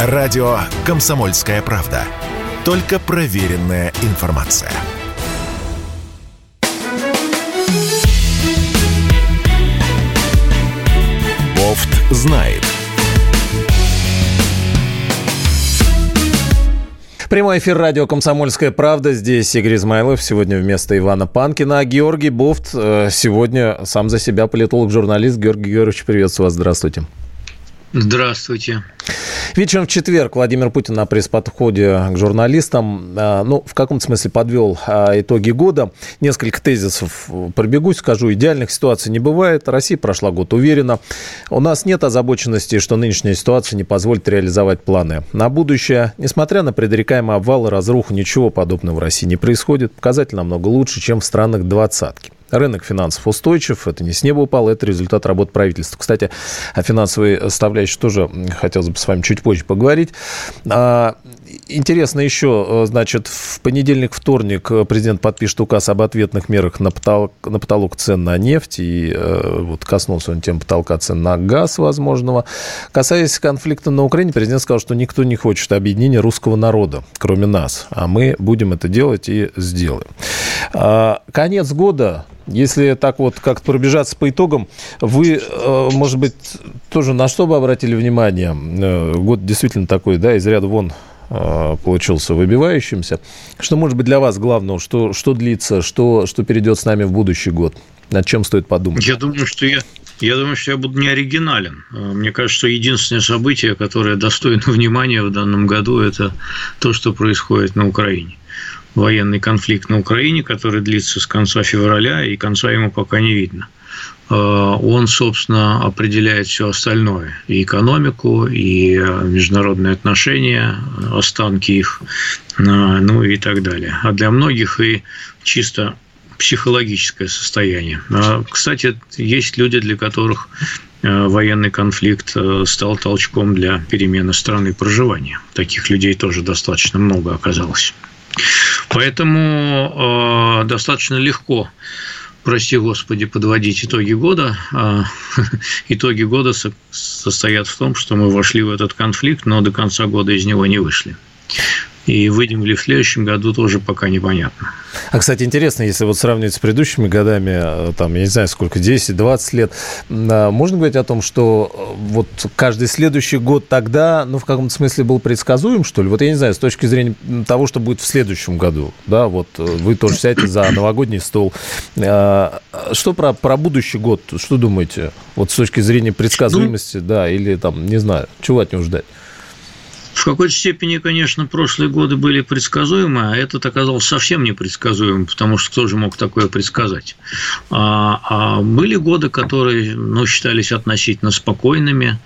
Радио «Комсомольская правда». Только проверенная информация. Бофт знает. Прямой эфир радио «Комсомольская правда». Здесь Игорь Измайлов. Сегодня вместо Ивана Панкина. А Георгий Бофт э, сегодня сам за себя политолог-журналист. Георгий Георгиевич, приветствую вас. Здравствуйте. Здравствуйте. Вечером в четверг Владимир Путин на пресс-подходе к журналистам, а, ну, в каком-то смысле подвел а, итоги года. Несколько тезисов пробегусь, скажу. Идеальных ситуаций не бывает. Россия прошла год уверенно. У нас нет озабоченности, что нынешняя ситуация не позволит реализовать планы. На будущее, несмотря на предрекаемый обвал и разруху, ничего подобного в России не происходит. Показатель намного лучше, чем в странах двадцатки. Рынок финансов устойчив, это не с неба упало, это результат работы правительства. Кстати, о финансовой составляющей тоже хотелось бы с вами чуть позже поговорить. А, интересно еще, значит, в понедельник, вторник президент подпишет указ об ответных мерах на потолок, на потолок цен на нефть, и э, вот коснулся он тем потолка цен на газ возможного. Касаясь конфликта на Украине, президент сказал, что никто не хочет объединения русского народа, кроме нас, а мы будем это делать и сделаем. А, конец года если так вот как-то пробежаться по итогам, вы, э, может быть, тоже на что бы обратили внимание? Э, год действительно такой, да, из ряда вон э, получился выбивающимся. Что может быть для вас главного? Что, что длится? Что, что перейдет с нами в будущий год? Над чем стоит подумать? Я думаю, что я, я думаю, что я буду не оригинален. Мне кажется, что единственное событие, которое достойно внимания в данном году, это то, что происходит на Украине военный конфликт на Украине, который длится с конца февраля, и конца ему пока не видно. Э, он, собственно, определяет все остальное. И экономику, и э, международные отношения, останки их, э, ну и так далее. А для многих и чисто психологическое состояние. А, кстати, есть люди, для которых военный конфликт стал толчком для перемены страны проживания. Таких людей тоже достаточно много оказалось. Поэтому э, достаточно легко прости господи, подводить итоги года. А итоги года состоят в том, что мы вошли в этот конфликт, но до конца года из него не вышли. И выйдем ли в следующем году, тоже пока непонятно. А, кстати, интересно, если вот сравнивать с предыдущими годами, э, там, я не знаю, сколько, 10-20 лет, а, можно говорить о том, что э, вот каждый следующий год тогда, ну, в каком-то смысле был предсказуем, что ли? Вот я не знаю, с точки зрения того, что будет в следующем году, да, вот э, вы тоже сядете за новогодний стол. А, что про, про будущий год, что думаете? Вот с точки зрения предсказуемости, ну, да, или там, не знаю, чего от него ждать? В какой-то степени, конечно, прошлые годы были предсказуемы, а этот оказался совсем непредсказуемым, потому что кто же мог такое предсказать? А, а были годы, которые ну, считались относительно спокойными,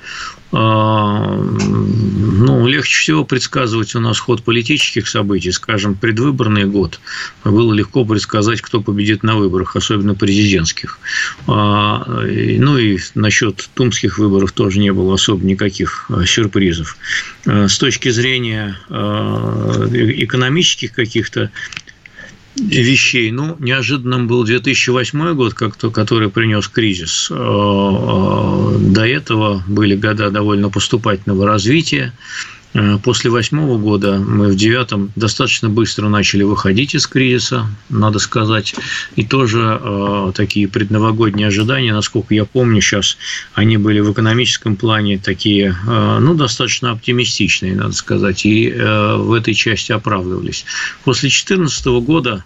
ну, легче всего предсказывать у нас ход политических событий, скажем, предвыборный год. Было легко предсказать, кто победит на выборах, особенно президентских. А, ну и насчет тумских выборов тоже не было особо никаких а, сюрпризов. С точки зрения экономических каких-то вещей. Ну, неожиданным был 2008 год, как то, который принес кризис. Э, э, до этого были года довольно поступательного развития. Э, после восьмого года мы в девятом достаточно быстро начали выходить из кризиса, надо сказать, и тоже э, такие предновогодние ожидания, насколько я помню, сейчас они были в экономическом плане такие, э, ну, достаточно оптимистичные, надо сказать, и э, в этой части оправдывались. После 2014 года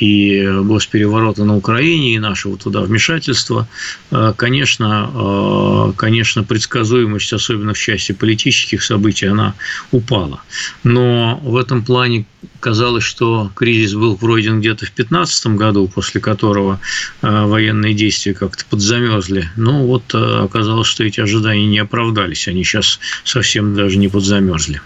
и госпереворота на Украине, и нашего туда вмешательства, а, конечно, а, конечно, предсказуемость, особенно в части политических событий, она упала. Но в этом плане казалось, что кризис был пройден где-то в 2015 году, после которого военные действия как-то подзамерзли. Ну вот оказалось, что эти ожидания не оправдались, они сейчас совсем даже не подзамерзли.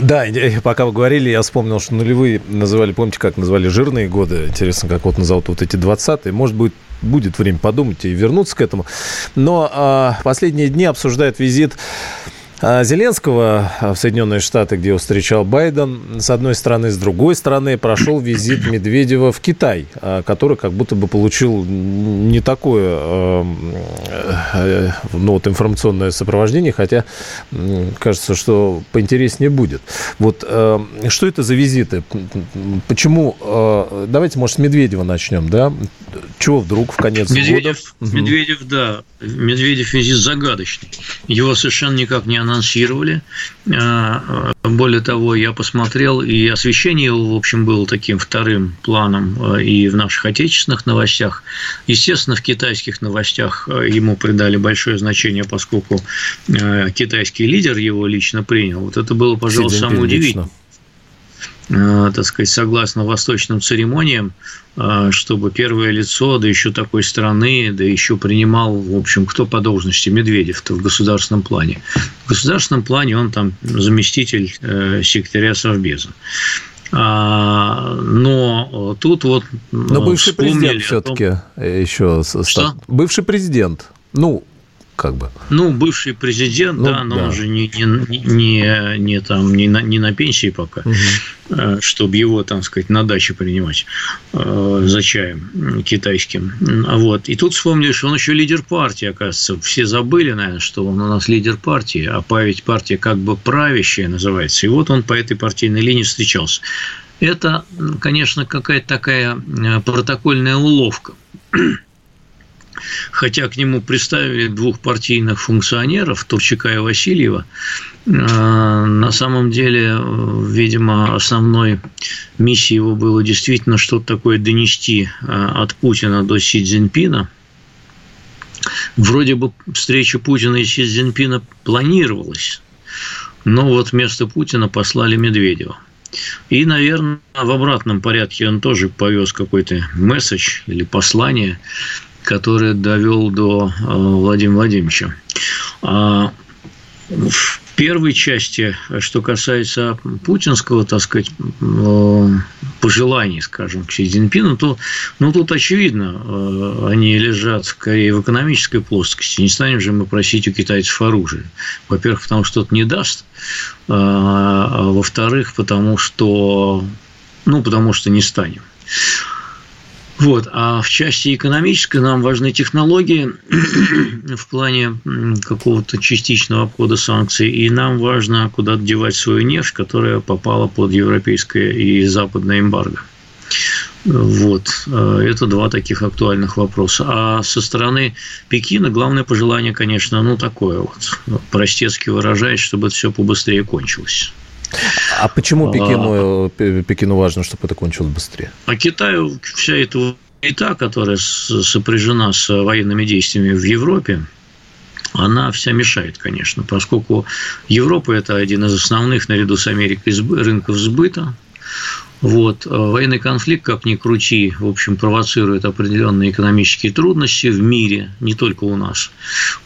Да, пока вы говорили, я вспомнил, что нулевые называли, помните, как назвали жирные годы? Интересно, как вот назовут вот эти 20-е. Может быть, будет время подумать и вернуться к этому. Но а, последние дни обсуждают визит а, Зеленского в Соединенные Штаты, где его встречал Байден, с одной стороны, с другой стороны, прошел визит Медведева в Китай, а, который как будто бы получил не такое э, ну, вот информационное сопровождение, хотя кажется, что поинтереснее будет. Вот э, что это за визиты? Почему? Э, давайте, может, с Медведева начнем, да? Чего вдруг в конец Медведев, года? Медведев, да. Медведев визит загадочный. Его совершенно никак не анонсировали. А, более того, я посмотрел, и освещение его, в общем, было таким вторым планом а, и в наших отечественных новостях. Естественно, в китайских новостях а, ему придали большое значение, поскольку китайский лидер его лично принял. Вот это было, пожалуй, самое удивительное. Э, так сказать, согласно восточным церемониям, э, чтобы первое лицо, да еще такой страны, да еще принимал, в общем, кто по должности, Медведев-то в государственном плане. В государственном плане он там заместитель э, секретаря Совбеза. А, но тут вот Но бывший президент все-таки еще... Что? Бывший президент. Ну, как бы. Ну, бывший президент, ну, да, но да. он же не, не, не, не, там, не, на, не на пенсии пока, угу. чтобы его, там сказать, на даче принимать э, за чаем китайским. Вот. И тут вспомнили, что он еще лидер партии, оказывается. Все забыли, наверное, что он у нас лидер партии, а ведь партия как бы правящая называется. И вот он по этой партийной линии встречался. Это, конечно, какая-то такая э, протокольная уловка хотя к нему представили двух партийных функционеров, Турчака и Васильева, э, на самом деле, видимо, основной миссией его было действительно что-то такое донести э, от Путина до Си Цзиньпина. Вроде бы встреча Путина и Си Цзиньпина планировалась, но вот вместо Путина послали Медведева. И, наверное, в обратном порядке он тоже повез какой-то месседж или послание который довел до э, Владимира Владимировича. А в первой части, что касается путинского, так сказать, э, пожеланий, скажем, к Си Цзиньпину, то ну, тут очевидно, э, они лежат скорее в экономической плоскости. Не станем же мы просить у китайцев оружие. Во-первых, потому что это не даст, а во-вторых, потому что, ну, потому что не станем. Вот. А в части экономической нам важны технологии в плане какого-то частичного обхода санкций, и нам важно куда девать свою нефть, которая попала под европейское и западное эмбарго. Вот. Это два таких актуальных вопроса. А со стороны Пекина главное пожелание, конечно, ну, такое вот, простецки выражаясь, чтобы это все побыстрее кончилось. А почему а, Пекину, Пекину важно, чтобы это кончилось быстрее? А Китаю вся эта та, которая сопряжена с военными действиями в Европе, она вся мешает, конечно, поскольку Европа – это один из основных, наряду с Америкой, рынков сбыта. Вот. Э, военный конфликт, как ни крути, в общем, провоцирует определенные экономические трудности в мире, не только у нас,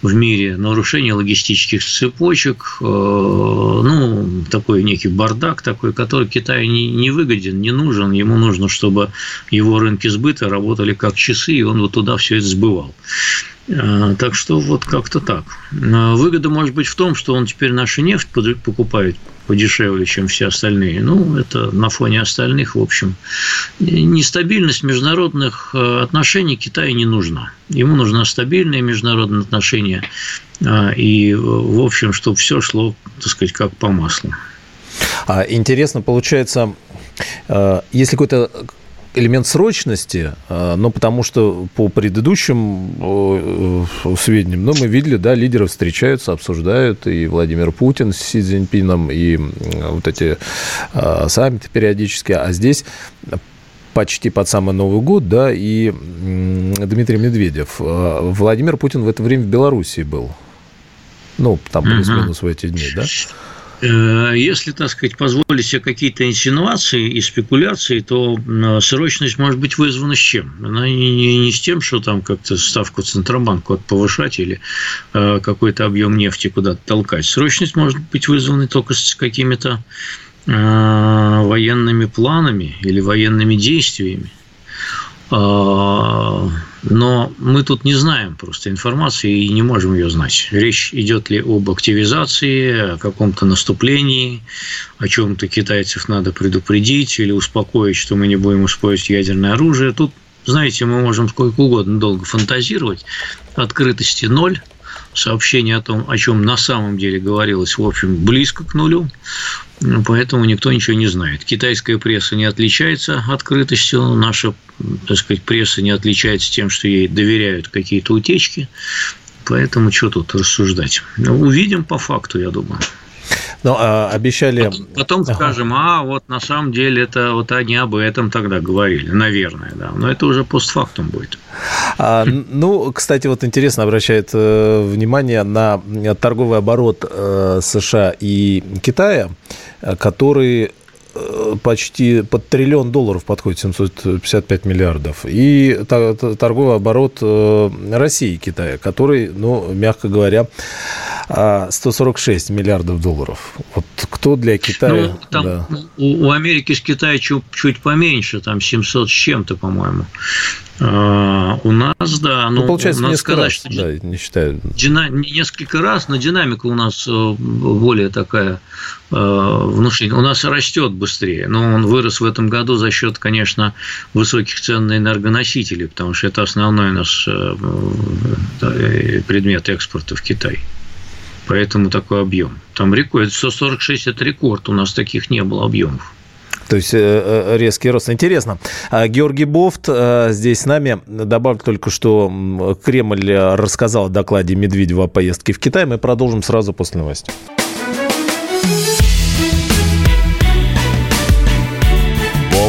в мире, нарушение логистических цепочек, э, ну, такой некий бардак такой, который Китаю не, не выгоден, не нужен, ему нужно, чтобы его рынки сбыта работали как часы, и он вот туда все это сбывал. Э, так что вот как-то так. Выгода может быть в том, что он теперь нашу нефть покупает подешевле, чем все остальные. Ну, это на фоне остальных, в общем. Нестабильность международных э, отношений Китаю не нужна. Ему нужны стабильные международные отношения. И, в общем, чтобы все шло, так сказать, как по маслу. А интересно, получается, э, если какой-то элемент срочности, а, но потому что по предыдущим э, сведениям, ну, мы видели, да, лидеры встречаются, обсуждают, и Владимир Путин с Си Цзиньпином, и вот эти а, саммиты периодически, а здесь почти под самый Новый год, да, и Дмитрий Медведев. А, Владимир Путин в это время в Белоруссии был. Ну, там плюс-минус в эти дни, да? Э, если, так сказать, позволить себе какие-то инсинуации и спекуляции, то срочность может быть вызвана с чем? Она не, не с тем, что там как-то ставку Центробанку повышать или э, какой-то объем нефти куда-то толкать. Срочность может быть вызвана только с какими-то э, военными планами или военными действиями. А, но мы тут не знаем просто информации и не можем ее знать. Речь идет ли об активизации, о каком-то наступлении, о чем-то китайцев надо предупредить или успокоить, что мы не будем использовать ядерное оружие. Тут, знаете, мы можем сколько угодно долго фантазировать. Открытости ноль сообщение о том, о чем на самом деле говорилось, в общем, близко к нулю, поэтому никто ничего не знает. Китайская пресса не отличается открытостью, наша, так сказать, пресса не отличается тем, что ей доверяют какие-то утечки, поэтому что тут рассуждать. Увидим по факту, я думаю. Но а, обещали... Потом, потом ага. скажем, а вот на самом деле это вот они об этом тогда говорили, наверное, да. Но это уже постфактум будет. А, ну, кстати, вот интересно обращает э, внимание на торговый оборот э, США и Китая, э, который почти под триллион долларов подходит, 755 миллиардов. И торговый оборот э, России и Китая, который, ну, мягко говоря, 146 а, миллиардов долларов. Вот кто для Китая... Ну, там да. у, у Америки с Китая чуть, чуть поменьше, там 700 с чем-то, по-моему. А, у нас, да, ну, ну получается, надо сказать, раз, что да, не считаю. Дина, несколько раз, но динамика у нас э, более такая э, внушительная. У нас растет быстрее, но он вырос в этом году за счет, конечно, высоких цен на энергоносители, потому что это основной у нас э, предмет экспорта в Китай. Поэтому такой объем. Там рекорд, 146 – это рекорд, у нас таких не было объемов. То есть э, э, резкий рост. Интересно. А Георгий Бофт э, здесь с нами. Добавлю только, что Кремль рассказал о докладе Медведева о поездке в Китай. Мы продолжим сразу после новостей.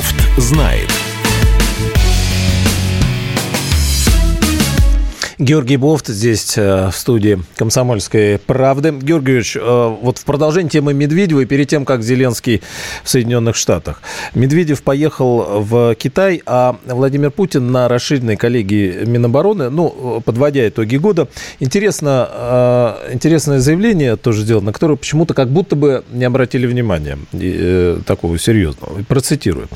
Бофт знает. Георгий Бофт здесь э, в студии «Комсомольской правды». Георгиевич, э, вот в продолжение темы Медведева и перед тем, как Зеленский в Соединенных Штатах. Медведев поехал в Китай, а Владимир Путин на расширенной коллегии Минобороны, ну, подводя итоги года, интересно, э, интересное заявление тоже сделал, на которое почему-то как будто бы не обратили внимания такого серьезного. Процитирую.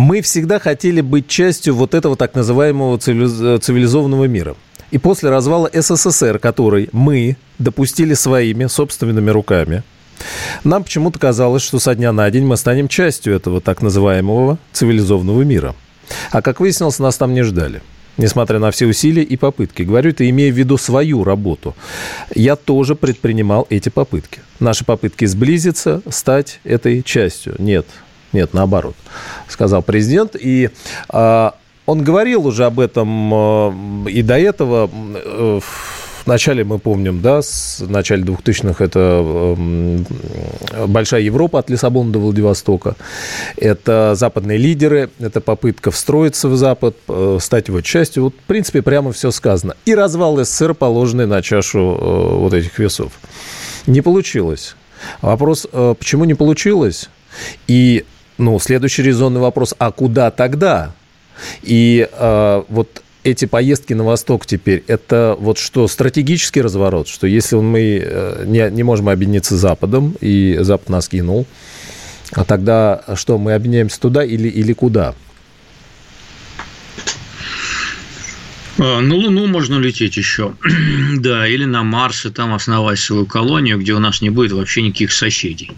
«Мы всегда хотели быть частью вот этого так называемого цивилизованного мира». И после развала СССР, который мы допустили своими собственными руками, нам почему-то казалось, что со дня на день мы станем частью этого так называемого цивилизованного мира. А как выяснилось, нас там не ждали. Несмотря на все усилия и попытки. Говорю это, имея в виду свою работу. Я тоже предпринимал эти попытки. Наши попытки сблизиться, стать этой частью. Нет, нет, наоборот, сказал президент. И а, он говорил уже об этом э, и до этого. Э, в начале мы помним, да, с начала 2000-х это большая Европа от Лиссабона до Владивостока. Это западные лидеры, это попытка встроиться в Запад, э, стать его частью. Вот, в принципе, прямо все сказано. И развал СССР, положенный на чашу вот этих весов. Не получилось. Вопрос, почему не получилось? И, ну, следующий резонный вопрос, а куда тогда? И э, вот эти поездки на восток теперь, это вот что, стратегический разворот, что если мы э, не, не можем объединиться с Западом, и Запад нас кинул, а тогда что, мы объединяемся туда или, или куда? А, на Луну можно лететь еще, да, или на Марс, и там основать свою колонию, где у нас не будет вообще никаких соседей.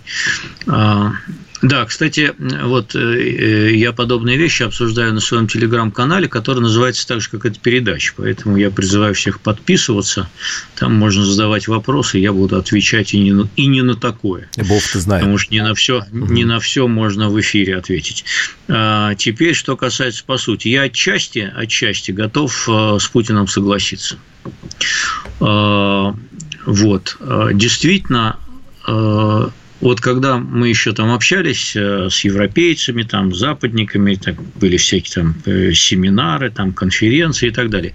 Да, кстати, вот э, э, я подобные вещи обсуждаю на своем телеграм-канале, который называется так же, как эта передача. Поэтому я призываю всех подписываться. Там можно задавать вопросы, я буду отвечать и не на, и не на такое. Бог ты знаешь. Потому что не на все, угу. не на все можно в эфире ответить. А, теперь, что касается по сути. Я отчасти, отчасти готов э, с Путиным согласиться. А, вот. Действительно, вот когда мы еще там общались э, с европейцами, там, западниками, так, были всякие там э, семинары, там, конференции и так далее.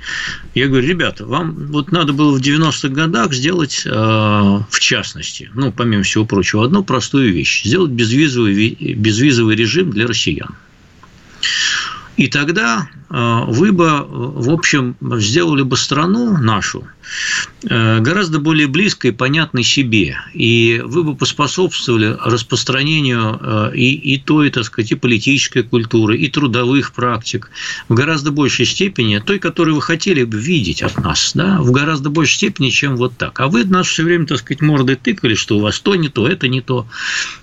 Я говорю, ребята, вам вот надо было в 90-х годах сделать, э, в частности, ну, помимо всего прочего, одну простую вещь. Сделать безвизовый, безвизовый режим для россиян. И тогда вы бы, в общем, сделали бы страну нашу гораздо более близкой и понятной себе. И вы бы поспособствовали распространению и, и той, так сказать, и политической культуры, и трудовых практик в гораздо большей степени, той, которую вы хотели бы видеть от нас, да, в гораздо большей степени, чем вот так. А вы нас все время, так сказать, мордой тыкали, что у вас то не то, это не то,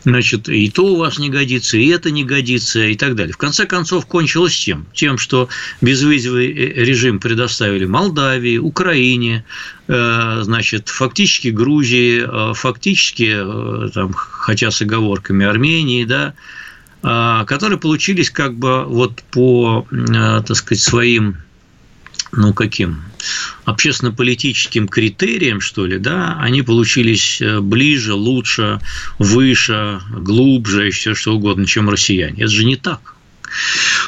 значит, и то у вас не годится, и это не годится, и так далее. В конце концов, кончилось тем, тем, что безвизовый э, режим предоставили Молдавии, Украине, э, значит, фактически Грузии, э, фактически, там, хотя с оговорками Армении, да, которые получились как бы вот по, так сказать, своим ну, каким, общественно-политическим критериям, что ли, да, они получились ближе, лучше, выше, глубже, все что угодно, чем россияне. Это же не так.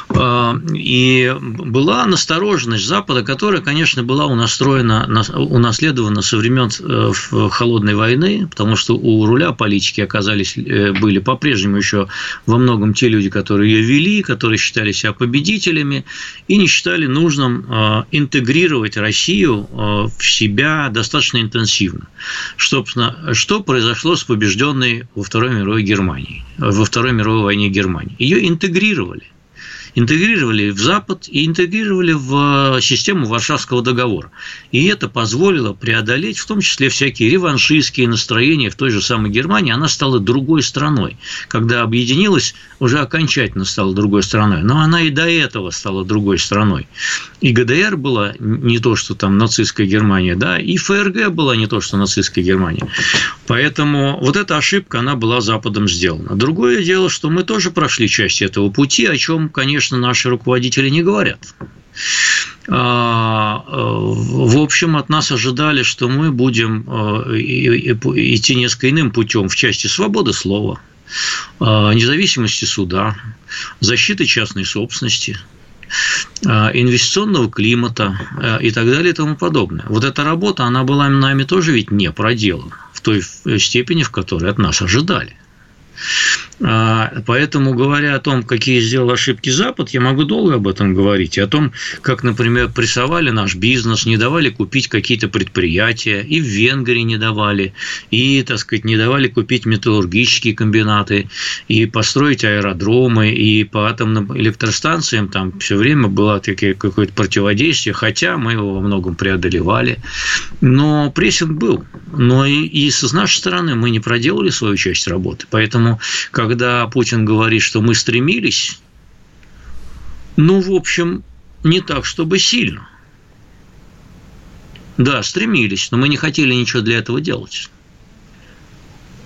А, и была настороженность Запада, которая, конечно, была унастроена, унаследована со времен э, Холодной войны, потому что у руля политики оказались, э, были по-прежнему еще во многом те люди, которые ее вели, которые считали себя победителями и не считали нужным э, интегрировать Россию в себя достаточно интенсивно. Собственно, что произошло с побежденной во Второй мировой Германии, во Второй мировой войне Германии? Ее интегрировали интегрировали в Запад и интегрировали в систему Варшавского договора. И это позволило преодолеть в том числе всякие реваншистские настроения в той же самой Германии. Она стала другой страной. Когда объединилась, уже окончательно стала другой страной. Но она и до этого стала другой страной. И ГДР была не то, что там нацистская Германия, да, и ФРГ была не то, что нацистская Германия. Поэтому вот эта ошибка, она была Западом сделана. Другое дело, что мы тоже прошли часть этого пути, о чем, конечно, конечно, наши руководители не говорят. А, э, в общем, от нас ожидали, что мы будем э, идти несколько иным путем в части свободы слова, независимости суда, защиты частной собственности, инвестиционного климата и так далее и тому подобное. Вот эта работа, она была нами тоже ведь не проделана в той степени, в которой от нас ожидали. А, поэтому, говоря о том, какие сделал ошибки Запад, я могу долго об этом говорить. О том, как, например, прессовали наш бизнес, не давали купить какие-то предприятия, и в Венгрии не давали, и, так сказать, не давали купить металлургические комбинаты, и построить аэродромы, и по атомным электростанциям там все время было какое-то противодействие, хотя мы его во многом преодолевали. Но прессинг был. Но и, и с нашей стороны мы не проделали свою часть работы. Поэтому, как когда Путин говорит, что мы стремились, ну, в общем, не так, чтобы сильно. Да, стремились, но мы не хотели ничего для этого делать.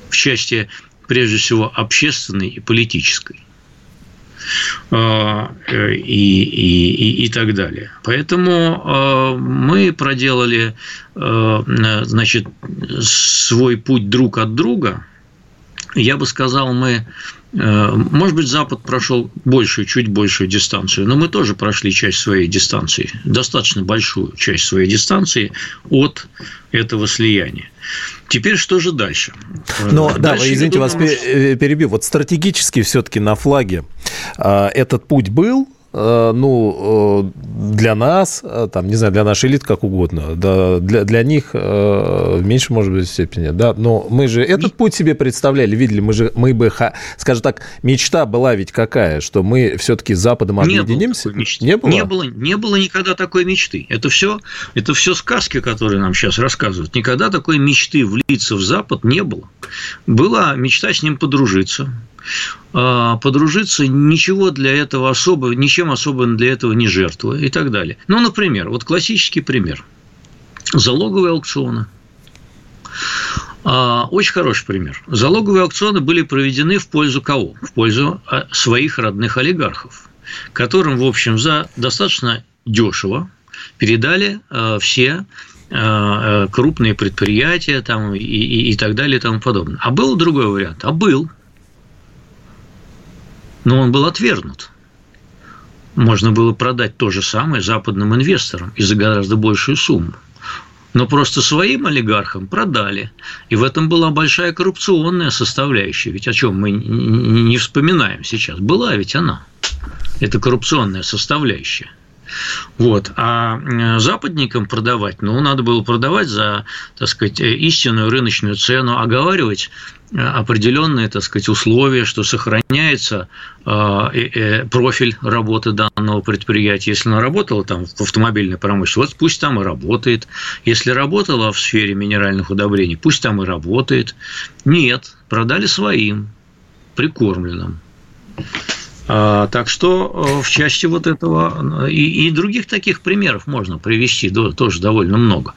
В части, прежде всего, общественной и политической. А, и, и, и, и так далее. Поэтому а, мы проделали а, значит, свой путь друг от друга – я бы сказал, мы э, может быть, Запад прошел большую, чуть большую дистанцию, но мы тоже прошли часть своей дистанции, достаточно большую часть своей дистанции от этого слияния. Теперь что же дальше? Но, дальше да, извините, вас э, перебью. Вот стратегически все-таки на флаге а, этот путь был, Э, ну, э, для нас, э, там, не знаю, для нашей элиты как угодно, да, для, для них в меньшей, может быть, степени, да, но мы же этот путь себе представляли, видели, мы же, мы бы, скажем так, мечта была ведь какая, что мы все-таки с Западом объединимся? Не было, не было? Не было, не было никогда такой мечты. Это все, это все сказки, которые нам сейчас рассказывают. Никогда такой мечты влиться в Запад не было. Была мечта с ним подружиться, подружиться, ничего для этого особо, ничем особым для этого не жертвуя и так далее. Ну, например, вот классический пример. Залоговые аукционы. А, очень хороший пример. Залоговые аукционы были проведены в пользу кого? В пользу а, своих родных олигархов, которым, в общем, за достаточно дешево передали все крупные предприятия там, и, и, и так далее и тому подобное. А был другой вариант? А был – но он был отвергнут. Можно было продать то же самое западным инвесторам и за гораздо большую сумму. Но просто своим олигархам продали. И в этом была большая коррупционная составляющая. Ведь о чем мы не вспоминаем сейчас. Была ведь она. Это коррупционная составляющая. Вот. А западникам продавать, ну, надо было продавать за, так сказать, истинную рыночную цену, оговаривать определенные, так сказать, условия, что сохраняется э, профиль работы данного предприятия. Если она работала там в автомобильной промышленности, вот пусть там и работает. Если работала в сфере минеральных удобрений, пусть там и работает. Нет, продали своим, прикормленным. А, так что э, в части вот этого э, и, и других таких примеров можно привести тоже довольно много.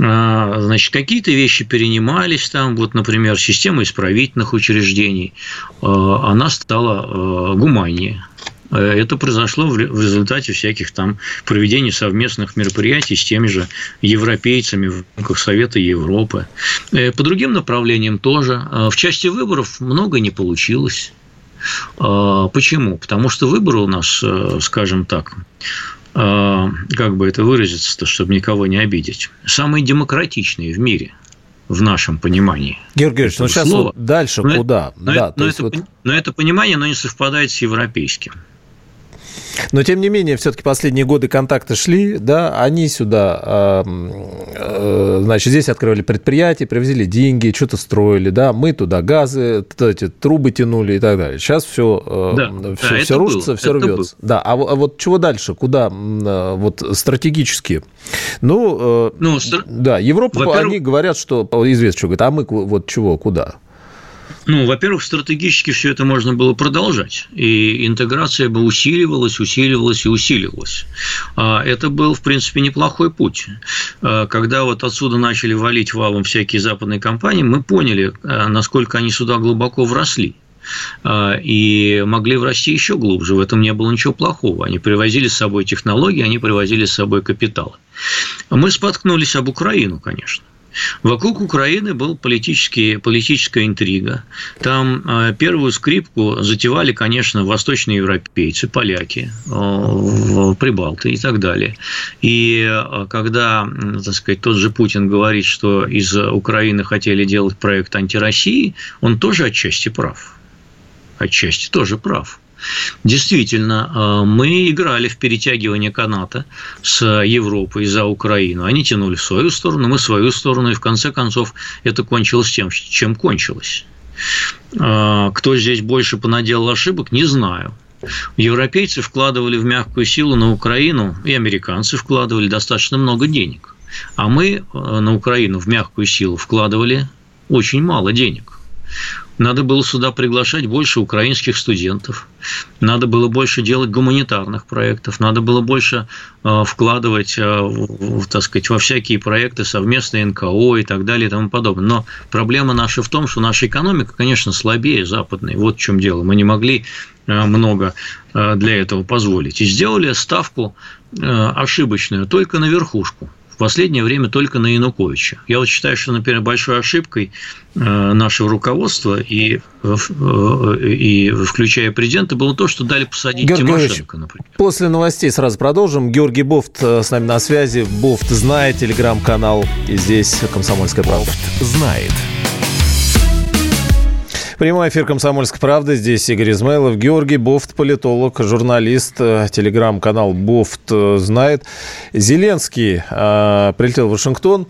А, значит, какие-то вещи перенимались там, вот, например, система исправительных учреждений, э, она стала гуманнее. Это произошло в результате всяких там проведений совместных мероприятий с теми же европейцами в рамках Совета Европы. По другим направлениям тоже. В части выборов много не получилось. А, почему? Потому что выборы у нас, э, скажем так, а, как бы это выразиться-то, чтобы никого не обидеть, самые демократичные в мире в нашем понимании. Георгий Георгиевич, ну сейчас вот дальше но куда? Но, да, но, это, вот... но это понимание, оно не совпадает с европейским. Но, тем не менее, все-таки последние годы контакты шли, да, они сюда, э, значит, здесь открывали предприятия, привозили деньги, что-то строили, да, мы туда газы, эти трубы тянули и так далее. Сейчас все, э, да, все, да, все рушится, было, все рвется. Было. Да, а, а вот чего дальше, куда, э, вот стратегически? Ну, ну да, Европа, они говорят, что, известно, что говорят, а мы вот чего, куда? Ну, во-первых, стратегически все это можно было продолжать, и интеграция бы усиливалась, усиливалась и усиливалась. А это был, в принципе, неплохой путь. А когда вот отсюда начали валить валом всякие западные компании, мы поняли, а, насколько они сюда глубоко вросли и могли врасти еще глубже. В этом не было ничего плохого. Они привозили с собой технологии, они привозили с собой капиталы. Мы споткнулись об Украину, конечно. Вокруг Украины был политический, политическая интрига. Там э, первую скрипку затевали, конечно, восточные европейцы, поляки, э, прибалты и так далее. И э, когда, так сказать, тот же Путин говорит, что из Украины хотели делать проект антироссии, он тоже отчасти прав. Отчасти тоже прав. Действительно, э, мы играли в перетягивание каната с Европой за Украину. Они тянули в свою сторону, мы в свою сторону, и в конце концов это кончилось тем, чем кончилось. Э, кто здесь больше понаделал ошибок, не знаю. Европейцы вкладывали в мягкую силу на Украину, и американцы вкладывали достаточно много денег. А мы э, на Украину в мягкую силу вкладывали очень мало денег. Надо было сюда приглашать больше украинских студентов. Надо было больше делать гуманитарных проектов. Надо было больше э, вкладывать, э, так сказать, во всякие проекты совместные НКО и так далее и тому подобное. Но проблема наша в том, что наша экономика, конечно, слабее западной. Вот в чем дело. Мы не могли э, много для этого позволить. И сделали ставку ошибочную только на верхушку в последнее время только на Януковича. Я вот считаю, что, например, большой ошибкой э, нашего руководства и, э, и включая президента было то, что дали посадить Георгий Тимошенко, например. После новостей сразу продолжим. Георгий Бофт э, с нами на связи. Бофт знает телеграм-канал. И здесь «Комсомольская правда». Бофт знает. Прямой эфир «Комсомольской правды». Здесь Игорь Измайлов, Георгий Бофт, политолог, журналист, э, телеграм-канал «Бофт э, знает». Зеленский э, прилетел в Вашингтон.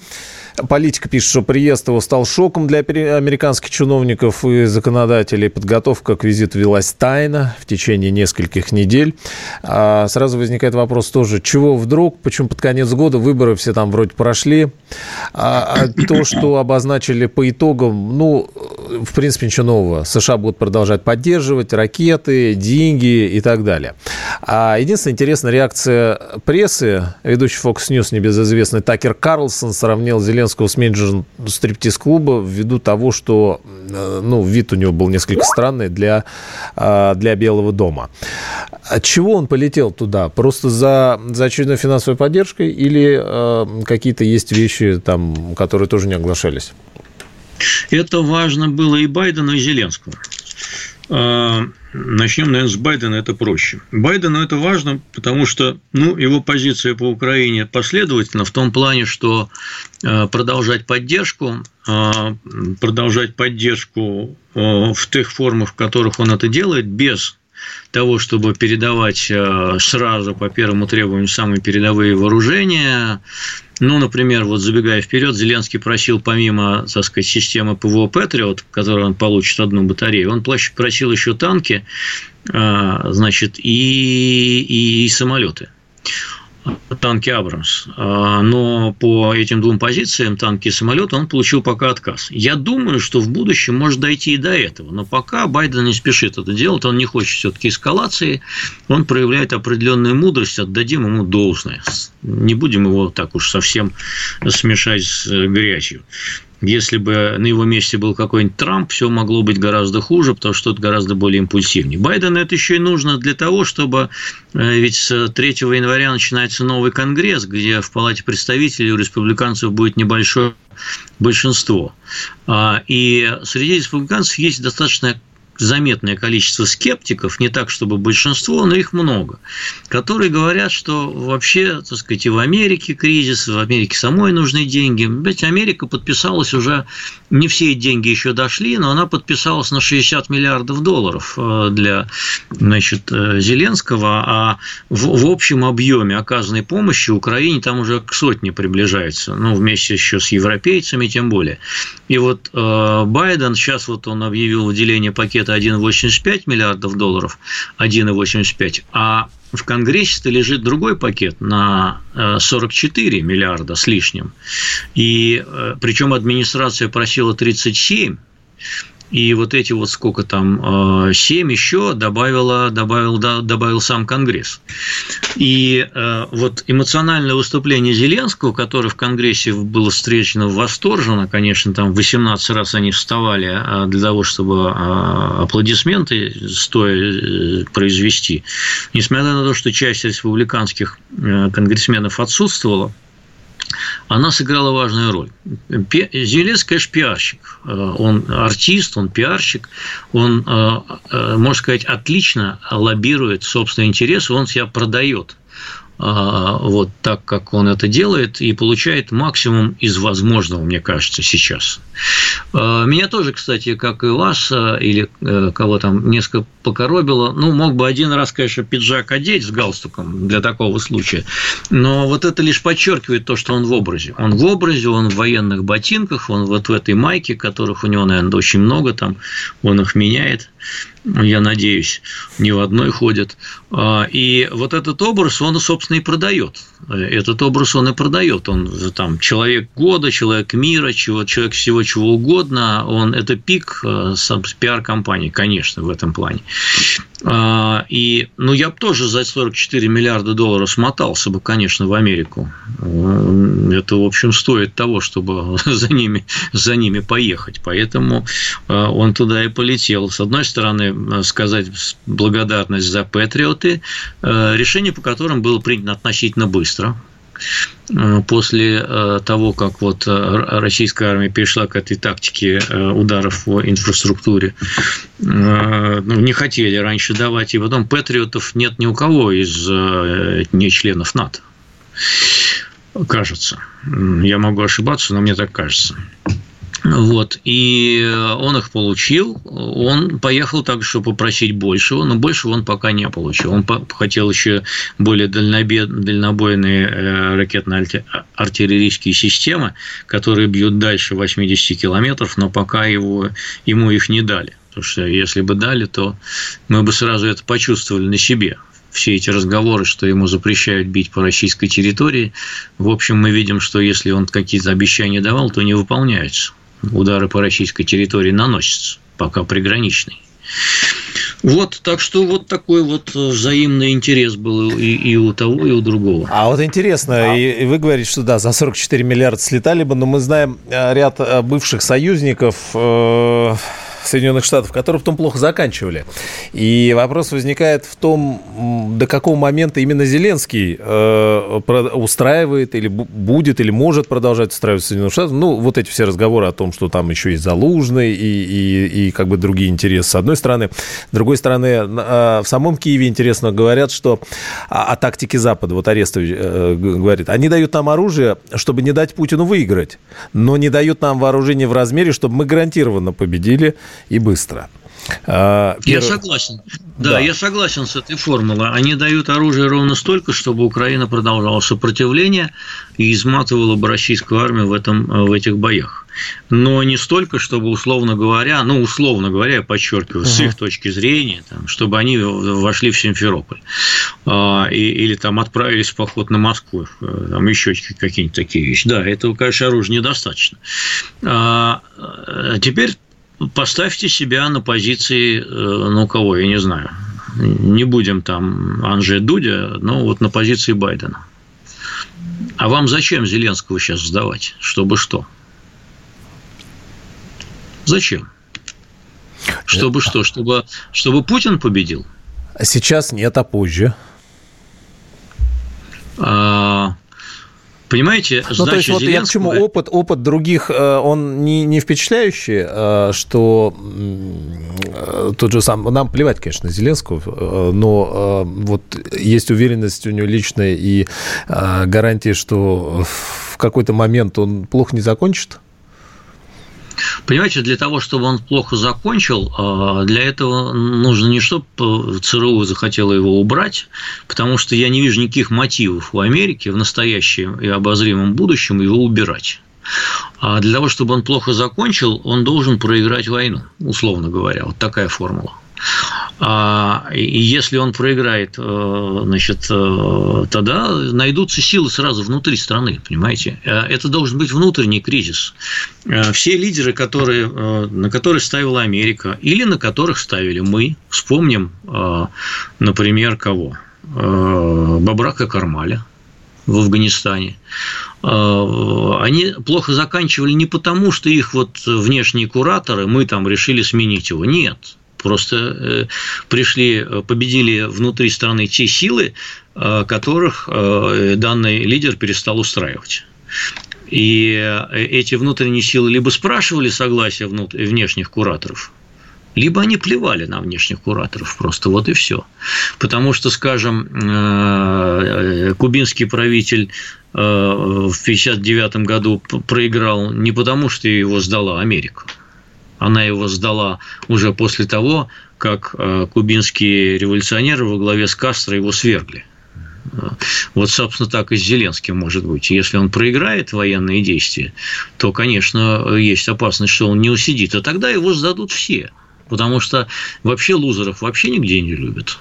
Политика пишет, что приезд его стал шоком для американских чиновников и законодателей. Подготовка к визиту велась тайно в течение нескольких недель. А сразу возникает вопрос тоже, чего вдруг, почему под конец года выборы все там вроде прошли, а, а то, что обозначили по итогам, ну, в принципе, ничего нового. США будут продолжать поддерживать ракеты, деньги и так далее. А единственная интересная реакция прессы, ведущий Fox News, небезызвестный Такер Карлсон, сравнил Зеленского с менеджером стриптиз-клуба ввиду того, что э, ну, вид у него был несколько странный для, э, для Белого дома. От чего он полетел туда? Просто за, за очередной финансовой поддержкой или э, какие-то есть вещи, там, которые тоже не оглашались? Это важно было и Байдену, и Зеленскому. А, начнем, наверное, с Байдена, это проще. Байдену это важно, потому что ну, его позиция по Украине последовательна в том плане, что а, продолжать поддержку, а, продолжать поддержку в тех формах, в которых он это делает, без того, чтобы передавать э, сразу по первому требованию самые передовые вооружения. Ну, например, вот забегая вперед, Зеленский просил помимо, так сказать, системы ПВО «Патриот», которой он получит одну батарею, он просил еще танки, э, значит, и, и самолеты танки «Абрамс». А, но по этим двум позициям, танки и самолеты, он получил пока отказ. Я думаю, что в будущем может дойти и до этого. Но пока Байден не спешит это делать, он не хочет все-таки эскалации, он проявляет определенную мудрость, отдадим ему должное. Не будем его так уж совсем смешать с грязью. Если бы на его месте был какой-нибудь Трамп, все могло быть гораздо хуже, потому что это гораздо более импульсивнее. Байдену это еще и нужно для того, чтобы э, ведь с 3 января начинается новый конгресс, где в Палате представителей у республиканцев будет небольшое большинство. А, и среди республиканцев есть достаточно заметное количество скептиков, не так, чтобы большинство, но их много, которые говорят, что вообще, так сказать, и в Америке кризис, в Америке самой нужны деньги. Ведь Америка подписалась уже, не все деньги еще дошли, но она подписалась на 60 миллиардов долларов э, для значит, э, Зеленского, а в, в общем объеме оказанной помощи Украине там уже к сотне приближается, ну, вместе еще с европейцами тем более. И вот э, Байден, сейчас вот он объявил выделение пакета это 1,85 миллиардов долларов, 1,85, а в Конгрессе лежит другой пакет на 44 э, миллиарда с лишним. И э, причем администрация просила 37, и вот эти вот сколько там, 7 э, еще добавила, добавил, добавил сам Конгресс. И э, вот эмоциональное выступление Зеленского, которое в Конгрессе было встречено восторженно, конечно, там 18 раз они вставали а, для того, чтобы а, аплодисменты стоя э, произвести, несмотря на то, что часть республиканских конгрессменов отсутствовала, она сыграла важную роль. Зеленский, конечно, пиарщик. Э, он артист, он пиарщик, он, э, э, можно сказать, отлично лоббирует собственные интересы, он себя продает вот так, как он это делает, и получает максимум из возможного, мне кажется, сейчас. А, меня тоже, кстати, как и вас, или э, кого там несколько покоробило, ну, мог бы один раз, конечно, пиджак одеть с галстуком для такого случая, но вот это лишь подчеркивает то, что он в образе. Он в образе, он в военных ботинках, он вот в этой майке, которых у него, наверное, очень много там, он их меняет я надеюсь, не в одной ходят. А, и вот этот образ, он, собственно, и продает. Этот образ он и продает. Он там человек года, человек мира, человек всего чего угодно. Он это пик э, пиар-компании, конечно, в этом плане. А, и, ну, я бы тоже за 44 миллиарда долларов смотался бы, конечно, в Америку. Это, в общем, стоит того, чтобы за ними, за ними поехать. Поэтому э, он туда и полетел. С одной стороны, сказать благодарность за патриоты, э, решение по которым было принято относительно быстро после того, как вот российская армия перешла к этой тактике ударов по инфраструктуре, ну, не хотели раньше давать, и потом патриотов нет ни у кого из не членов НАТО, кажется. Я могу ошибаться, но мне так кажется. Вот, и он их получил, он поехал так, чтобы попросить большего, но большего он пока не получил. Он хотел еще более дальнобойные э, ракетно-артиллерийские системы, которые бьют дальше 80 километров, но пока его, ему их не дали. Потому что если бы дали, то мы бы сразу это почувствовали на себе все эти разговоры, что ему запрещают бить по российской территории, в общем, мы видим, что если он какие-то обещания давал, то не выполняются удары по российской территории наносятся, пока приграничный. Вот, так что вот такой вот взаимный интерес был и, и у того, и у другого. А вот интересно, а... и, и вы говорите, что да, за 44 миллиарда слетали бы, но мы знаем э, ряд э, бывших союзников, э, Соединенных Штатов, которые потом плохо заканчивали. И вопрос возникает в том, до какого момента именно Зеленский э, устраивает или будет, или может продолжать устраивать Соединенных Штатов. Ну, вот эти все разговоры о том, что там еще есть Залужный и, и, и как бы другие интересы с одной стороны. С другой стороны, э, в самом Киеве интересно говорят, что о, о тактике Запада, вот Арестович э, говорит, они дают нам оружие, чтобы не дать Путину выиграть, но не дают нам вооружение в размере, чтобы мы гарантированно победили и быстро. А, первый... Я согласен. Да, да, я согласен с этой формулой. Они дают оружие ровно столько, чтобы Украина продолжала сопротивление и изматывала бы российскую армию в, этом, в этих боях. Но не столько, чтобы, условно говоря, ну, условно говоря, я подчеркиваю, uh-huh. с их точки зрения, там, чтобы они вошли в Симферополь и, или там отправились в поход на Москву, э, там еще какие-нибудь такие вещи. Да, этого, конечно, оружия недостаточно. А, а теперь поставьте себя на позиции, э, ну, кого, я не знаю, не будем там Анже Дудя, но вот на позиции Байдена. А вам зачем Зеленского сейчас сдавать? Чтобы что? Зачем? Чтобы что? Чтобы, чтобы Путин победил? Сейчас нет, а позже. А, Понимаете, ну, то есть, вот Зеленского... я к чему опыт, опыт других, э, он не, не впечатляющий, э, что э, тот же сам, нам плевать, конечно, Зеленского, но вот есть уверенность у него личная и гарантия, что в какой-то момент он плохо не закончит? Понимаете, для того, чтобы он плохо закончил, а, для этого нужно не чтобы ЦРУ захотело его убрать, потому что я не вижу никаких мотивов у Америки в настоящем и обозримом будущем его убирать. А для того, чтобы он плохо закончил, он должен проиграть войну, условно говоря. Вот такая формула. А, и если он проиграет, э, значит, э, тогда найдутся силы сразу внутри страны, понимаете? Э, это должен быть внутренний кризис. Все лидеры, которые, на которые ставила Америка или на которых ставили мы, вспомним, например, кого? Бабрака Кармаля в Афганистане. Они плохо заканчивали не потому, что их вот внешние кураторы, мы там решили сменить его. Нет просто э, пришли, э, победили внутри страны те силы, э, которых данный лидер перестал устраивать. И эти внутренние силы либо спрашивали согласия внешних кураторов, либо они плевали на внешних кураторов просто, вот и все. Потому что, скажем, кубинский правитель в 1959 году проиграл не потому, что его сдала Америка, она его сдала уже после того, как э, кубинские революционеры во главе с Кастро его свергли. Вот, собственно, так и с Зеленским может быть. Если он проиграет военные действия, то, конечно, есть опасность, что он не усидит. А тогда его сдадут все. Потому что вообще лузеров вообще нигде не любят.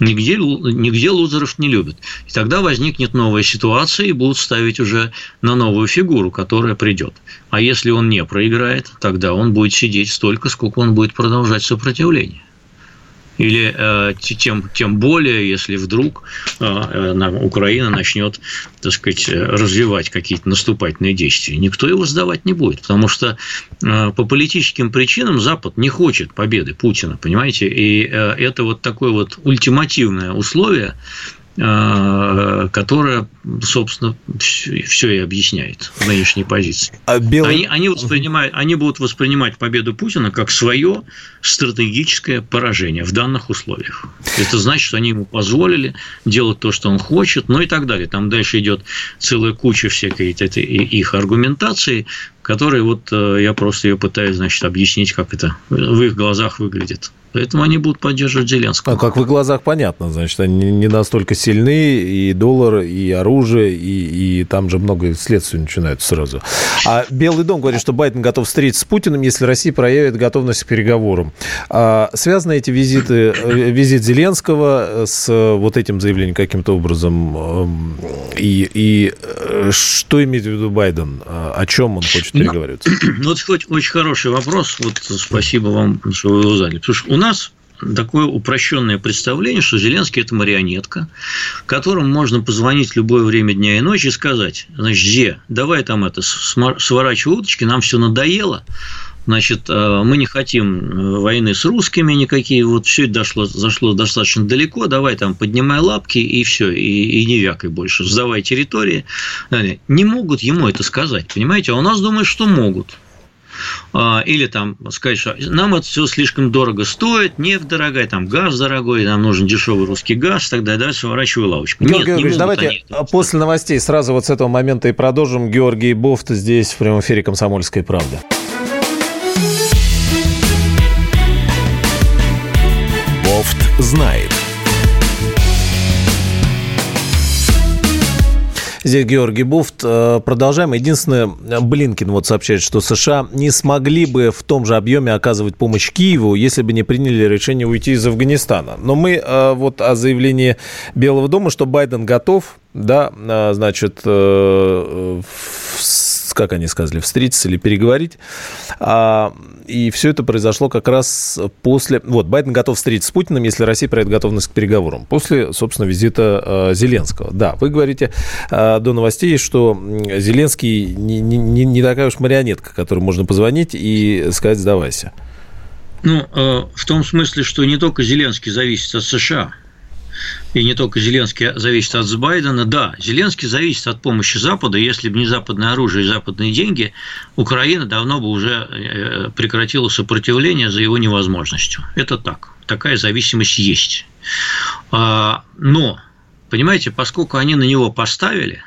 Нигде, нигде лузеров не любят. И тогда возникнет новая ситуация, и будут ставить уже на новую фигуру, которая придет. А если он не проиграет, тогда он будет сидеть столько, сколько он будет продолжать сопротивление. Или э, тем, тем более, если вдруг э, э Украина начнет, так сказать, развивать какие-то наступательные действия. Никто его сдавать не будет, потому что э, по политическим причинам Запад не хочет победы Путина, понимаете? И э, это вот такое вот ультимативное условие, Э, которая, собственно, все и объясняет в нынешней позиции. А белый... они, они, воспринимают, они будут воспринимать победу Путина как свое стратегическое поражение в данных условиях. Это значит, что они ему позволили делать то, что он хочет, ну и так далее. Там дальше идет целая куча всякой этой, их аргументации, которые вот э, я просто ее пытаюсь, значит, объяснить, как это в их глазах выглядит. Поэтому они будут поддерживать Зеленского. А как в их глазах понятно, значит, они не настолько сильны, и доллар, и оружие, и, и там же много следствий начинаются сразу. А Белый дом говорит, что Байден готов встретиться с Путиным, если Россия проявит готовность к переговорам. А связаны эти визиты, э, визит Зеленского с вот этим заявлением каким-то образом? Эм, и, и э, что имеет в виду Байден? О чем он хочет переговариваться? Ну, вот очень хороший вопрос. Вот спасибо вам, что вы его задали. Потому что у нас такое упрощенное представление, что Зеленский – это марионетка, которому можно позвонить в любое время дня и ночи и сказать, значит, Зе, давай там это, сворачивай уточки, нам все надоело, Значит, э, мы не хотим э, войны с русскими никакие. Вот все это дошло, зашло достаточно далеко. Давай там поднимай лапки и все, и, и не вякай больше. Сдавай территории. Не могут ему это сказать, понимаете? А у нас думают, что могут. А, или там сказать, что нам это все слишком дорого стоит, нефть дорогая, там газ дорогой, нам нужен дешевый русский газ, тогда давай сворачивай лавочку. Георгий Нет, Георгиевич, давайте они... после новостей сразу вот с этого момента и продолжим. Георгий Бофт здесь в прямом эфире «Комсомольской правды». Знает. Здесь Георгий Буфт. Э, продолжаем. Единственное, Блинкин вот сообщает, что США не смогли бы в том же объеме оказывать помощь Киеву, если бы не приняли решение уйти из Афганистана. Но мы э, вот о заявлении Белого дома, что Байден готов, да, э, значит, как они сказали, встретиться или переговорить. А, и все это произошло как раз после... Вот, Байден готов встретиться с Путиным, если Россия проявит готовность к переговорам. После, собственно, визита э, Зеленского. Да, вы говорите э, до новостей, что Зеленский не, не, не такая уж марионетка, которой можно позвонить и сказать «сдавайся». Ну, э, в том смысле, что не только Зеленский зависит от США – и не только Зеленский зависит от Байдена. Да, Зеленский зависит от помощи Запада. Если бы не западное оружие и западные деньги, Украина давно бы уже э, прекратила сопротивление за его невозможностью. Это так. Такая зависимость есть. А, но, понимаете, поскольку они на него поставили,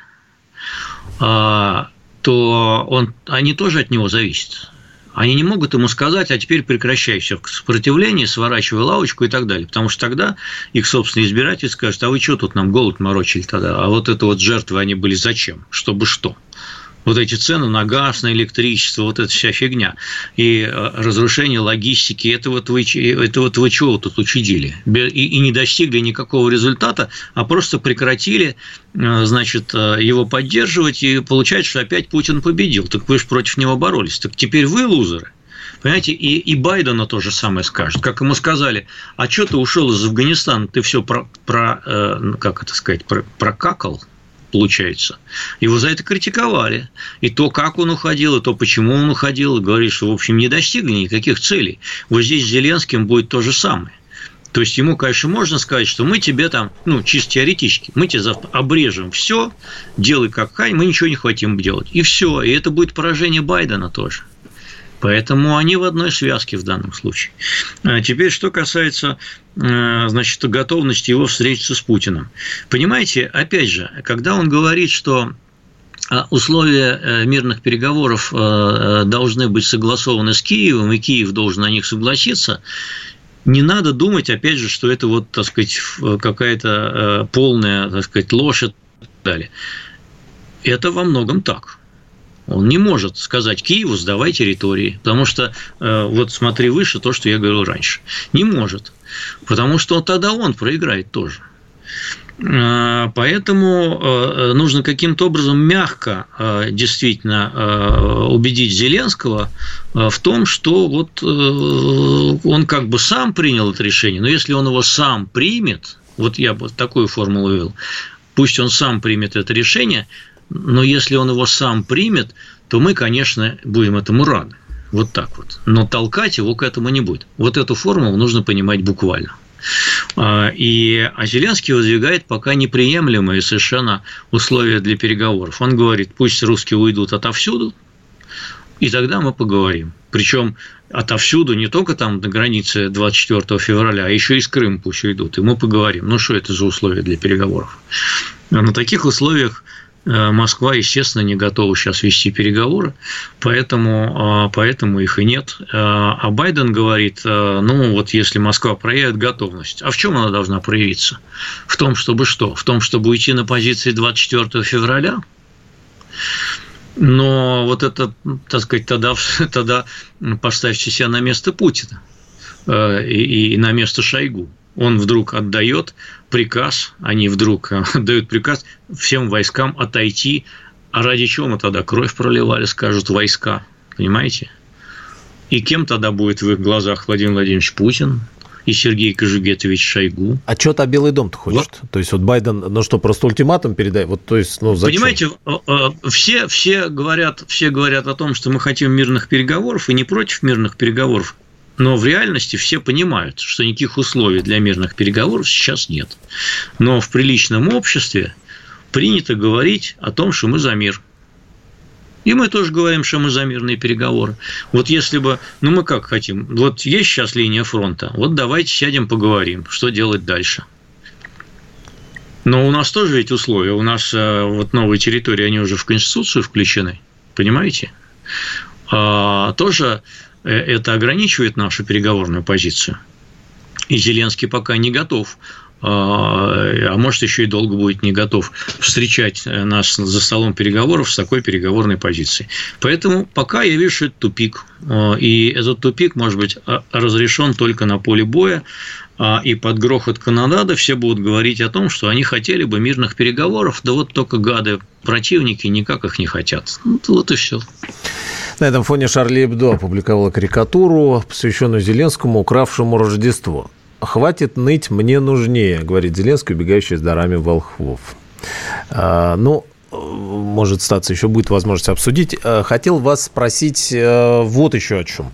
а, то он, они тоже от него зависят. Они не могут ему сказать, а теперь прекращай все сопротивление, сворачивай лавочку и так далее. Потому что тогда их собственные избиратели скажут, а вы что тут нам голод морочили тогда? А вот это вот жертвы они были зачем? Чтобы что? Вот эти цены на газ, на электричество, вот эта вся фигня. И э, разрушение логистики, это вот вы, это вот вы чего тут учудили? И, и не достигли никакого результата, а просто прекратили, э, значит, э, его поддерживать, и получается, что опять Путин победил. Так вы же против него боролись. Так теперь вы лузеры. Понимаете, и, и Байдена то же самое скажет. Как ему сказали, а что ты ушел из Афганистана, ты все про, про э, как это сказать, про, прокакал, получается. Его за это критиковали. И то, как он уходил, и то, почему он уходил, и говорит, что, в общем, не достигли никаких целей. Вот здесь с Зеленским будет то же самое. То есть ему, конечно, можно сказать, что мы тебе там, ну, чисто теоретически, мы тебе завтра обрежем все, делай как хай, мы ничего не хотим делать. И все. И это будет поражение Байдена тоже. Поэтому они в одной связке в данном случае. А теперь, что касается э, значит, готовности его встретиться с Путиным. Понимаете, опять же, когда он говорит, что а, условия э, мирных переговоров э, должны быть согласованы с Киевом, и Киев должен на них согласиться, не надо думать, опять же, что это вот, так сказать, какая-то полная, так сказать, ложь и так далее. Это во многом так. Он не может сказать Киеву сдавай территории, потому что э, вот смотри выше то, что я говорил раньше. Не может, потому что тогда он проиграет тоже. Э, поэтому э, нужно каким-то образом мягко действительно убедить Зеленского в том, что вот он как бы сам принял это решение, но если он его сам примет, вот я бы такую формулу ввел, пусть он сам примет это решение, но если он его сам примет, то мы, конечно, будем этому рады. Вот так вот. Но толкать его к этому не будет. Вот эту формулу нужно понимать буквально. А, и а Зеленский выдвигает пока неприемлемые совершенно условия для переговоров. Он говорит, пусть русские уйдут отовсюду, и тогда мы поговорим. Причем отовсюду, не только там на границе 24 февраля, а еще и из Крыма пусть уйдут, и мы поговорим. Ну, что это за условия для переговоров? А на таких условиях Москва, естественно, не готова сейчас вести переговоры, поэтому, а, поэтому их и нет. Э, а Байден говорит, э, ну вот если Москва проявит готовность, а в чем она должна проявиться? В том, чтобы что? В том, чтобы уйти на позиции 24 февраля? Но вот это, так сказать, тогда, тогда поставьте себя на место Путина и, и на место Шойгу он вдруг отдает приказ, они вдруг отдают приказ всем войскам отойти. А ради чего мы тогда кровь проливали, скажут войска, понимаете? И кем тогда будет в их глазах Владимир Владимирович Путин? и Сергей Кожугетович Шойгу. А что-то Белый дом-то хочет? Вот. То есть вот Байден, ну что, просто ультиматум передает? Вот, то есть, ну, зачем? Понимаете, э, э, все, все, говорят, все говорят о том, что мы хотим мирных переговоров и не против мирных переговоров. Но в реальности все понимают, что никаких условий для мирных переговоров сейчас нет. Но в приличном обществе принято говорить о том, что мы за мир. И мы тоже говорим, что мы за мирные переговоры. Вот если бы, ну мы как хотим, вот есть сейчас линия фронта, вот давайте сядем поговорим, что делать дальше. Но у нас тоже ведь условия, у нас э, вот новые территории, они уже в Конституцию включены, понимаете? А, тоже это ограничивает нашу переговорную позицию. И Зеленский пока не готов а, а может еще и долго будет не готов встречать нас за столом переговоров с такой переговорной позицией. Поэтому пока я вижу, что это тупик. А, и этот тупик может быть а, разрешен только на поле боя, и под грохот канонада все будут говорить о том, что они хотели бы мирных переговоров, да вот только гады противники никак их не хотят. Вот и все. На этом фоне Шарли Эбдо опубликовала карикатуру, посвященную Зеленскому, укравшему Рождество. «Хватит ныть, мне нужнее», говорит Зеленский, убегающий с дарами волхвов. А, ну, может статься, еще будет возможность обсудить. А, хотел вас спросить а, вот еще о чем.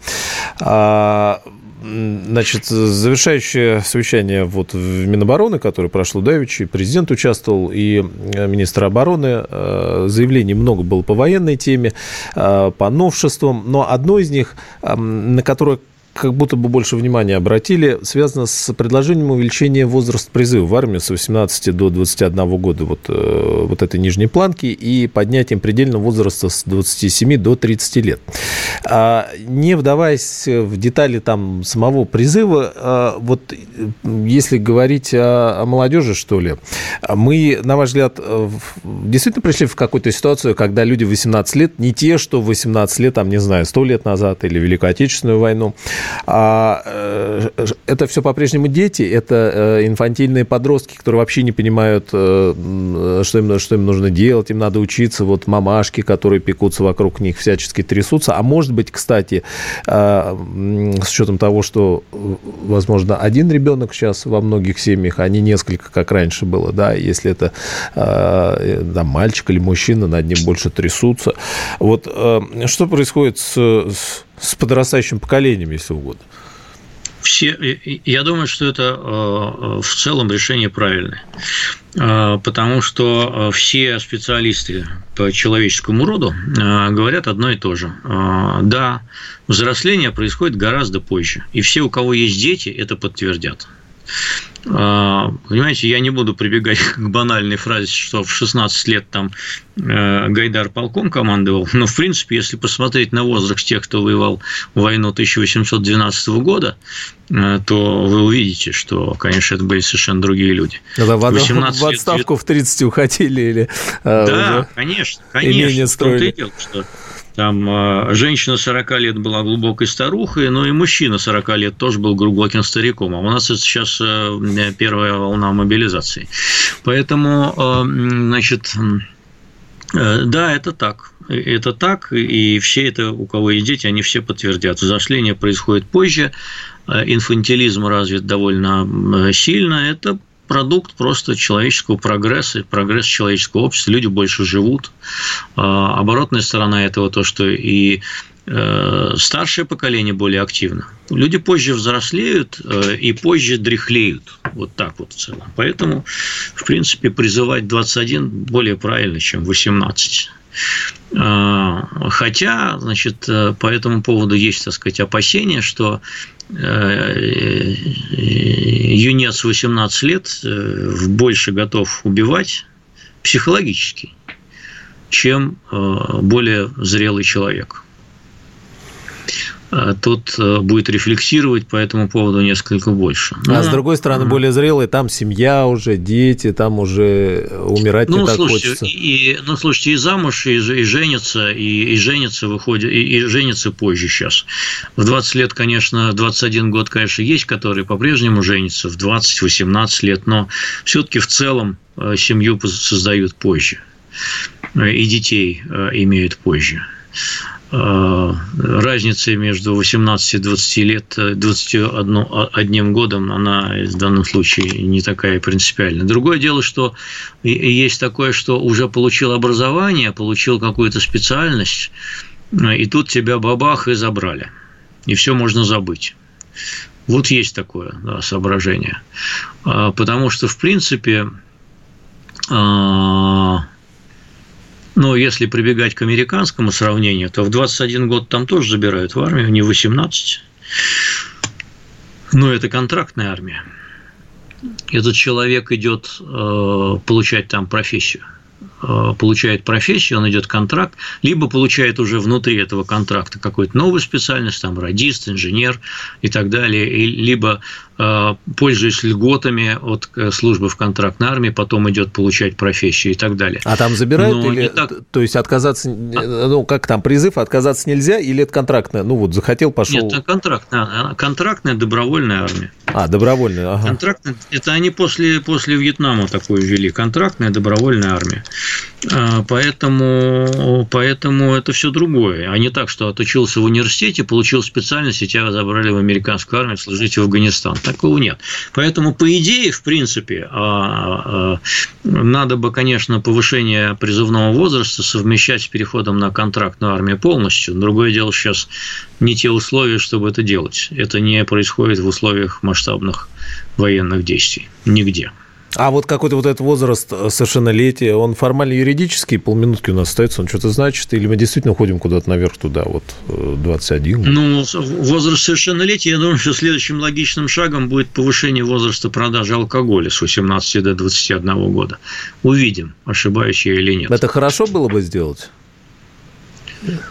Значит, завершающее совещание вот в Минобороны, которое прошло давеча, президент участвовал, и министр обороны. Заявлений много было по военной теме, по новшествам, но одно из них, на которое как будто бы больше внимания обратили, связано с предложением увеличения возраста призыва в армию с 18 до 21 года, вот, э, вот этой нижней планки, и поднятием предельного возраста с 27 до 30 лет. А, не вдаваясь в детали там самого призыва, а, вот если говорить о, о молодежи, что ли, мы, на ваш взгляд, действительно пришли в какую-то ситуацию, когда люди 18 лет, не те, что 18 лет, там, не знаю, 100 лет назад или Великую Отечественную войну, а э, это все по-прежнему дети, это э, инфантильные подростки, которые вообще не понимают, э, что им, что им нужно делать, им надо учиться, вот мамашки, которые пекутся вокруг них, всячески трясутся. А может быть, кстати, с учетом того, что, возможно, один ребенок сейчас во многих семьях, а не несколько, как раньше было, да, если это да, мальчик или мужчина, над ним больше трясутся. Вот что происходит с, с с подрастающим поколением, если угодно? Все, я думаю, что это э, в целом решение правильное, э, потому что э, все специалисты по человеческому роду говорят одно и то же. Да, взросление происходит гораздо позже, и все, у кого есть дети, это подтвердят. А, понимаете, я не буду прибегать к банальной фразе, что в 16 лет там э, Гайдар полком командовал, но, в принципе, если посмотреть на возраст тех, кто воевал в войну 1812 года, э, то вы увидите, что, конечно, это были совершенно другие люди. Да, в, в отставку лет... в 30 уходили или э, Да, конечно, конечно. В том-то и дело, что там а, женщина 40 лет была глубокой старухой, но и мужчина 40 лет тоже был глубоким стариком. А у нас это сейчас э, первая волна мобилизации. Поэтому, э, значит, э, да, это так. Это так, и все это, у кого есть дети, они все подтвердят. Взросление происходит позже, инфантилизм развит довольно сильно. Это продукт просто человеческого прогресса, прогресс человеческого общества. Люди больше живут. А, оборотная сторона этого то, что и э, старшее поколение более активно. Люди позже взрослеют э, и позже дряхлеют. Вот так вот в целом. Поэтому, в принципе, призывать 21 более правильно, чем 18. А, хотя, значит, э, по этому поводу есть, так сказать, опасения, что юнец 18 лет э, больше готов убивать психологически, чем э, более зрелый человек. А тот э, будет рефлексировать по этому поводу несколько больше. А с другой стороны, более зрелый, там семья уже, дети, там уже умирать ну, не так слушайте, хочется. И, ну, слушайте, и замуж, и, и женится, и, и женится выходит, и, и женится позже сейчас. В 20 лет, конечно, в 21 год, конечно, есть, которые по-прежнему женятся, в 20-18 лет, но все-таки в целом э, семью создают позже. Э, и детей имеют позже. Э, разница между 18 и 20 лет, 21 э, одним годом, она в данном случае не такая принципиальная. Другое дело, что есть такое, что уже получил образование, получил какую-то специальность, э, и тут тебя бабах и забрали. И все можно забыть. Вот есть такое да, соображение. Потому что, в принципе, но если прибегать к американскому сравнению, то в 21 год там тоже забирают в армию, не 18. Но это контрактная армия. Этот человек идет э, получать там профессию. Э, получает профессию, он идет контракт, либо получает уже внутри этого контракта какую-то новую специальность, там радист, инженер и так далее, либо э, пользуясь льготами от э, службы в контрактной армии, потом идет получать профессию и так далее. А там забирают Но или, так... то есть отказаться, а... ну как там призыв, отказаться нельзя или это контрактная? Ну вот захотел, пошел. Нет, это контрактная, контрактная добровольная армия. А добровольная, ага. Контрактная, это они после после Вьетнама такую ввели, контрактная добровольная армия. А, поэтому, поэтому это все другое. А не так, что отучился в университете, получил специальность, и тебя забрали в американскую армию служить в Афганистан. Такого нет. Поэтому, по идее, в принципе, а, а, надо бы, конечно, повышение призывного возраста совмещать с переходом на контрактную армию полностью. Другое дело сейчас не те условия, чтобы это делать. Это не происходит в условиях масштабных военных действий. Нигде. А вот какой-то вот этот возраст э, совершеннолетия, он формально юридический, полминутки у нас остается, он что-то значит, или мы действительно уходим куда-то наверх туда, вот 21? Э, ну, возраст совершеннолетия, я думаю, что следующим логичным шагом будет повышение возраста продажи алкоголя с 18 до 21 года. Увидим, ошибаюсь я или нет. Это хорошо было бы сделать?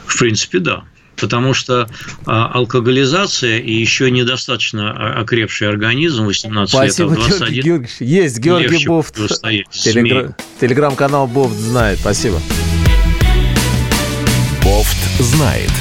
В принципе, да потому что а, алкоголизация и еще недостаточно окрепший организм 18 Спасибо, лет, а 21 Георгий Георгиевич. Есть Георгий Бофт. Телегра... Телеграм-канал Бофт знает. Спасибо. Бофт знает.